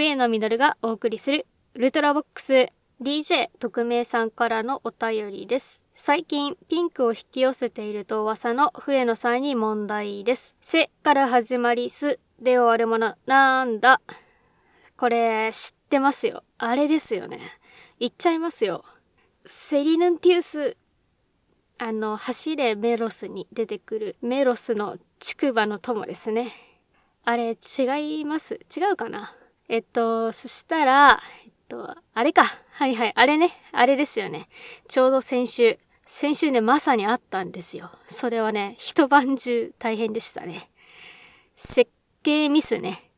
笛野実がお送りするウルトラボックス DJ 特命さんからのお便りです。最近ピンクを引き寄せていると噂の笛野さんに問題です。せから始まりすで終わるものなんだこれ知ってますよ。あれですよね。言っちゃいますよ。セリヌンティウス。あの、走れメロスに出てくるメロスの竹馬の友ですね。あれ違います？違うかな？えっと、そしたら、えっと、あれか。はいはい。あれね。あれですよね。ちょうど先週。先週ね、まさにあったんですよ。それはね、一晩中大変でしたね。設計ミスね。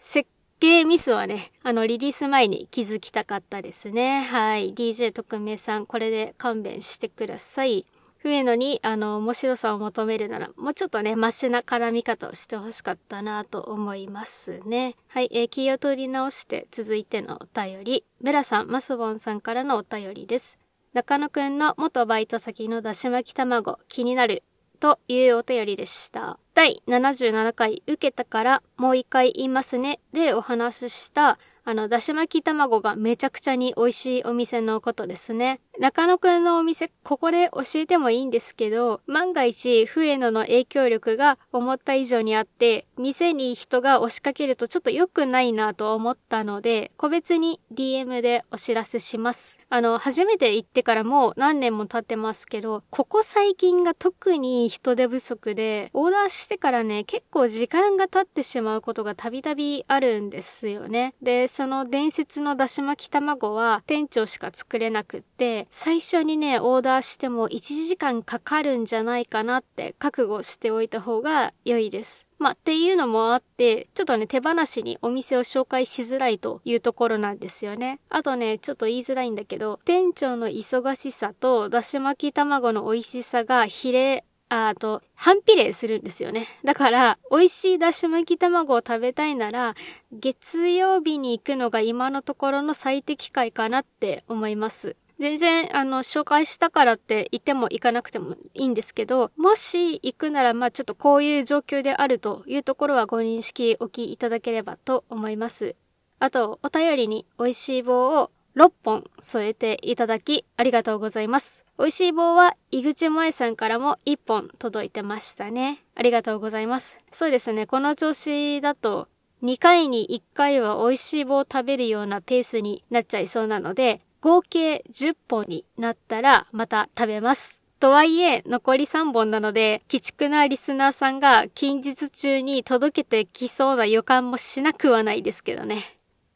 設計ミスはね、あの、リリース前に気づきたかったですね。はい。DJ 特命さん、これで勘弁してください。笛野に、あの、面白さを求めるなら、もうちょっとね、マシな絡み方をしてほしかったなと思いますね。はい、えー、気を取り直して、続いてのお便り。ベラさん、マスボンさんからのお便りです。中野くんの元バイト先のだし巻き卵、気になる。というお便りでした。第77回受けたからもう一回言いますねでお話ししたあの、だし巻き卵がめちゃくちゃに美味しいお店のことですね。中野くんのお店、ここで教えてもいいんですけど、万が一、笛野の影響力が思った以上にあって、店に人が押しかけるとちょっと良くないなと思ったので、個別に DM でお知らせします。あの、初めて行ってからもう何年も経ってますけど、ここ最近が特に人手不足で、オーダーしてからね、結構時間が経ってしまうことがたびたびあるんですよね。で、その伝説のだし巻き卵は店長しか作れなくって、最初にね、オーダーしても1時間かかるんじゃないかなって覚悟しておいた方が良いです。まあ、っていうのもあって、ちょっとね、手放しにお店を紹介しづらいというところなんですよね。あとね、ちょっと言いづらいんだけど、店長の忙しさとだし巻き卵の美味しさが比例あと、反比例するんですよね。だから、美味しいだし巻き卵を食べたいなら、月曜日に行くのが今のところの最適解かなって思います。全然、あの、紹介したからって言っても行かなくてもいいんですけど、もし行くなら、まあちょっとこういう状況であるというところはご認識おきいただければと思います。あと、お便りに美味しい棒を6本添えていただきありがとうございます。美味しい棒は井口萌さんからも1本届いてましたね。ありがとうございます。そうですね、この調子だと2回に1回は美味しい棒を食べるようなペースになっちゃいそうなので、合計10本になったらまた食べます。とはいえ、残り3本なので、鬼畜なリスナーさんが近日中に届けてきそうな予感もしなくはないですけどね。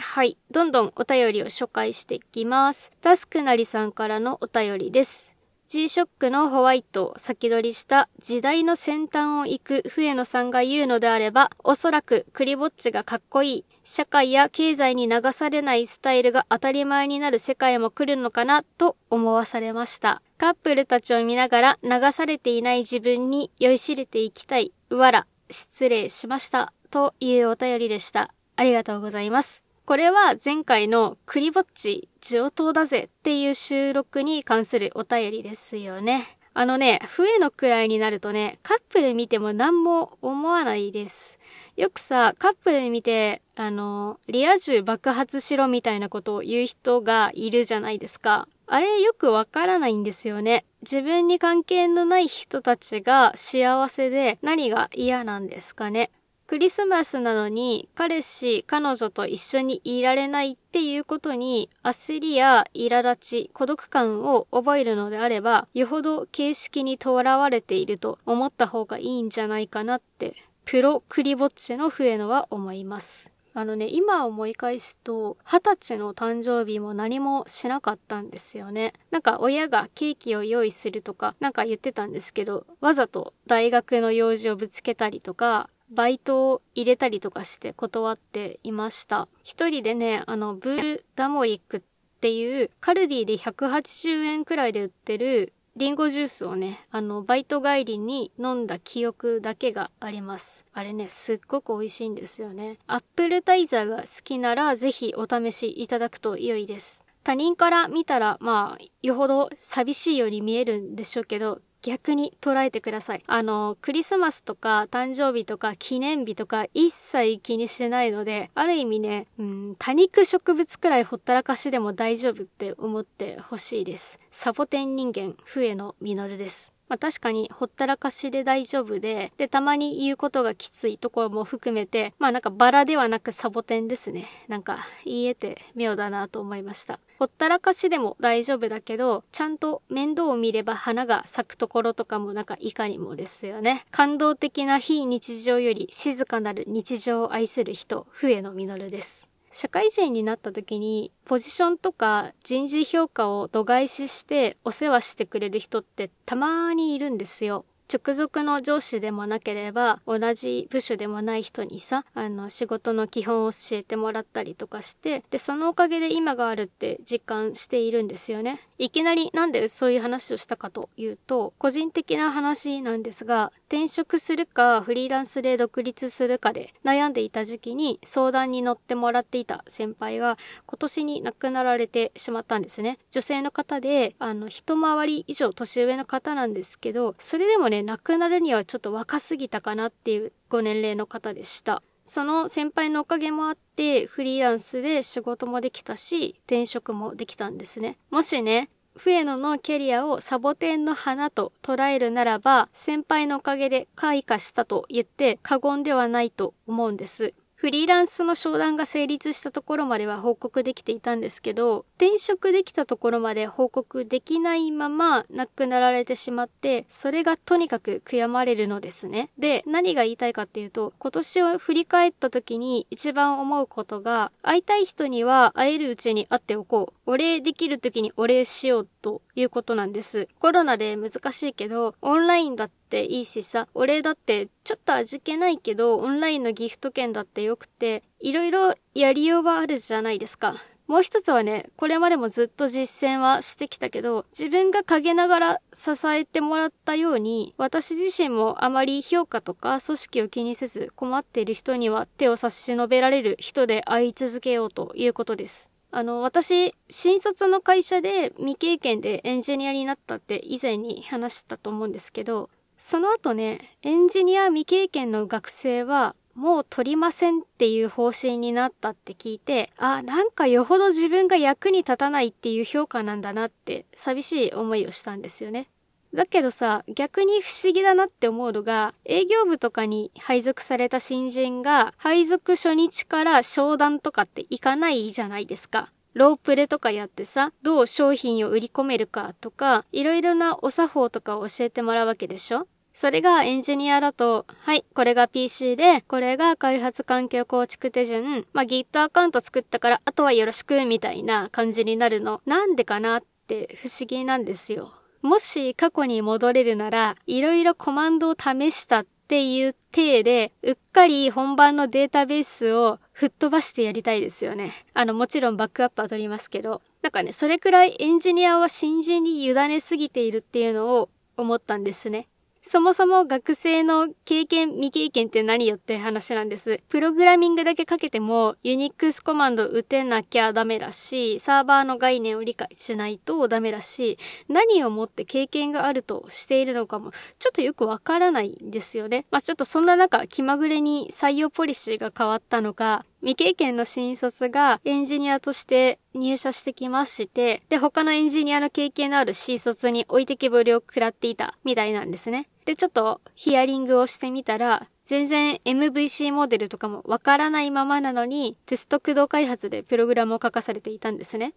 はい。どんどんお便りを紹介していきます。タスクなりさんからのお便りです。G-SHOCK のホワイトを先取りした時代の先端を行く笛野さんが言うのであれば、おそらくクリぼっちがかっこいい、社会や経済に流されないスタイルが当たり前になる世界も来るのかなと思わされました。カップルたちを見ながら流されていない自分に酔いしれていきたい。わら、失礼しました。というお便りでした。ありがとうございます。これは前回のクリぼっち上等だぜっていう収録に関するお便りですよね。あのね、笛のくらいになるとね、カップル見ても何も思わないです。よくさ、カップル見て、あの、リア充爆発しろみたいなことを言う人がいるじゃないですか。あれよくわからないんですよね。自分に関係のない人たちが幸せで何が嫌なんですかね。クリスマスなのに彼氏、彼女と一緒にいられないっていうことに焦りや苛立ち、孤独感を覚えるのであれば、よほど形式にとらわれていると思った方がいいんじゃないかなって、プロクリぼっちの笛野は思います。あのね、今思い返すと、二十歳の誕生日も何もしなかったんですよね。なんか親がケーキを用意するとか、なんか言ってたんですけど、わざと大学の用事をぶつけたりとか、バイトを入れたりとかして断っていました。一人でね、あの、ブルダモリックっていうカルディで180円くらいで売ってるリンゴジュースをね、あの、バイト帰りに飲んだ記憶だけがあります。あれね、すっごく美味しいんですよね。アップルタイザーが好きなら、ぜひお試しいただくと良いです。他人から見たら、まあ、よほど寂しいように見えるんでしょうけど、逆に捉えてください。あの、クリスマスとか誕生日とか記念日とか一切気にしないので、ある意味ね、うん、多肉植物くらいほったらかしでも大丈夫って思ってほしいです。サボテン人間、笛野実です。まあ確かにほったらかしで大丈夫で、で、たまに言うことがきついところも含めて、まあなんかバラではなくサボテンですね。なんか言えて妙だなと思いました。ほったらかしでも大丈夫だけど、ちゃんと面倒を見れば花が咲くところとかもなんかいかにもですよね。感動的な非日常より静かなる日常を愛する人、笛野実です。社会人になった時にポジションとか人事評価を度外視してお世話してくれる人ってたまにいるんですよ。直属の上司でもなければ同じ部署でもない人にさあの仕事の基本を教えてもらったりとかしてでそのおかげで今があるって実感しているんですよね。いきなりなんでそういう話をしたかというと個人的な話なんですが転職するかフリーランスで独立するかで悩んでいた時期に相談に乗ってもらっていた先輩が今年に亡くなられてしまったんですね女性の方であの一回り以上年上の方なんですけどそれでもね亡くなるにはちょっと若すぎたかなっていうご年齢の方でした。その先輩のおかげもあって、フリーランスで仕事もできたし、転職もできたんですね。もしね、笛野のキャリアをサボテンの花と捉えるならば、先輩のおかげで開花したと言って過言ではないと思うんです。フリーランスの商談が成立したところまでは報告できていたんですけど、転職できたところまで報告できないまま亡くなられてしまって、それがとにかく悔やまれるのですね。で、何が言いたいかっていうと、今年を振り返った時に一番思うことが、会いたい人には会えるうちに会っておこう。お礼できる時にお礼しようということなんです。コロナで難しいけど、オンラインだってていいしさ、お礼だってちょっと味気ないけど、オンラインのギフト券だってよくて、いろいろやりようはあるじゃないですか。もう一つはね、これまでもずっと実践はしてきたけど、自分が陰ながら支えてもらったように、私自身もあまり評価とか組織を気にせず困っている人には手を差し伸べられる人であり続けようということです。あの、私、新卒の会社で未経験でエンジニアになったって以前に話したと思うんですけど、その後ね、エンジニア未経験の学生はもう取りませんっていう方針になったって聞いて、あ、なんかよほど自分が役に立たないっていう評価なんだなって寂しい思いをしたんですよね。だけどさ、逆に不思議だなって思うのが、営業部とかに配属された新人が、配属初日から商談とかって行かないじゃないですか。ロープレとかやってさ、どう商品を売り込めるかとか、いろいろなお作法とかを教えてもらうわけでしょ？それがエンジニアだと、はい、これが PC で、これが開発環境構築手順、まあ、Git アカウント作ったから、あとはよろしく、みたいな感じになるの。なんでかなって不思議なんですよ。もし過去に戻れるなら、いろいろコマンドを試したっていう体で、うっかり本番のデータベースを吹っ飛ばしてやりたいですよね。あの、もちろんバックアップは取りますけど。なんかね、それくらいエンジニアは新人に委ねすぎているっていうのを思ったんですね。そもそも学生の経験、未経験って何よって話なんです。プログラミングだけかけてもユニックスコマンド打てなきゃダメだし、サーバーの概念を理解しないとダメだし、何をもって経験があるとしているのかもちょっとよくわからないんですよね。まあちょっとそんな中気まぐれに採用ポリシーが変わったのか、未経験の新卒がエンジニアとして入社してきまして、で、他のエンジニアの経験のある新卒に置いてけぼりを食らっていたみたいなんですね。で、ちょっとヒアリングをしてみたら、全然 MVC モデルとかもわからないままなのに、テスト駆動開発でプログラムを書かされていたんですね。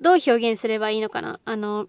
どう表現すればいいのかな？あの、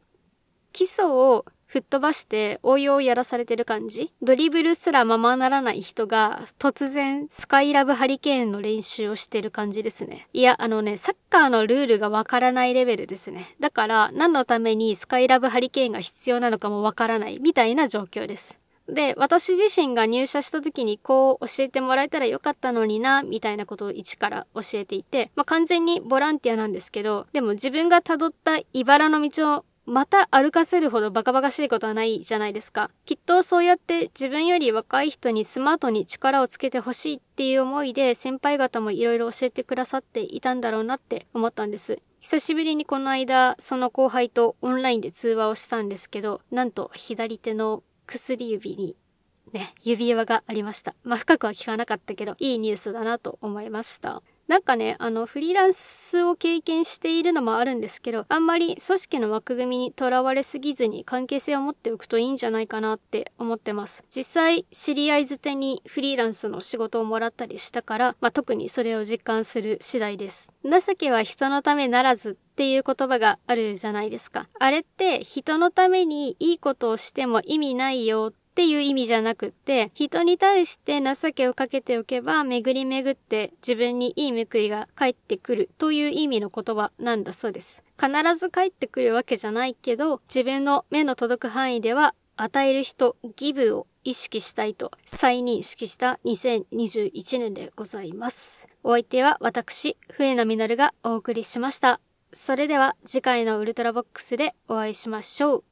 基礎を吹っ飛ばして応用をやらされてる感じ？ドリブルすらままならない人が突然スカイラブハリケーンの練習をしてる感じですね。いや、あのね、サッカーのルールがわからないレベルですね。だから何のためにスカイラブハリケーンが必要なのかもわからないみたいな状況です。で、私自身が入社した時にこう教えてもらえたらよかったのにな、みたいなことを一から教えていて、まあ、完全にボランティアなんですけど、でも自分が辿った茨の道をまた歩かせるほどバカバカしいことはないじゃないですか。きっとそうやって自分より若い人にスマートに力をつけてほしいっていう思いで先輩方もいろいろ教えてくださっていたんだろうなって思ったんです。久しぶりにこの間、その後輩とオンラインで通話をしたんですけど、なんと左手の薬指にね、指輪がありました。まあ、深くは聞かなかったけど、いいニュースだなと思いました。なんかね、あの、フリーランスを経験しているのもあるんですけど、あんまり組織の枠組みにとらわれすぎずに関係性を持っておくといいんじゃないかなって思ってます。実際、知り合いづてにフリーランスの仕事をもらったりしたから、まあ、特にそれを実感する次第です。情けは人のためならずっていう言葉があるじゃないですか。あれって人のためにいいことをしても意味ないよっっていう意味じゃなくって、人に対して情けをかけておけば、巡り巡って自分にいい報いが返ってくるという意味の言葉なんだそうです。必ず返ってくるわけじゃないけど、自分の目の届く範囲では、与える人、ギブを意識したいと再認識した2021年でございます。お相手は私、笛野実がお送りしました。それでは次回のウルトラボックスでお会いしましょう。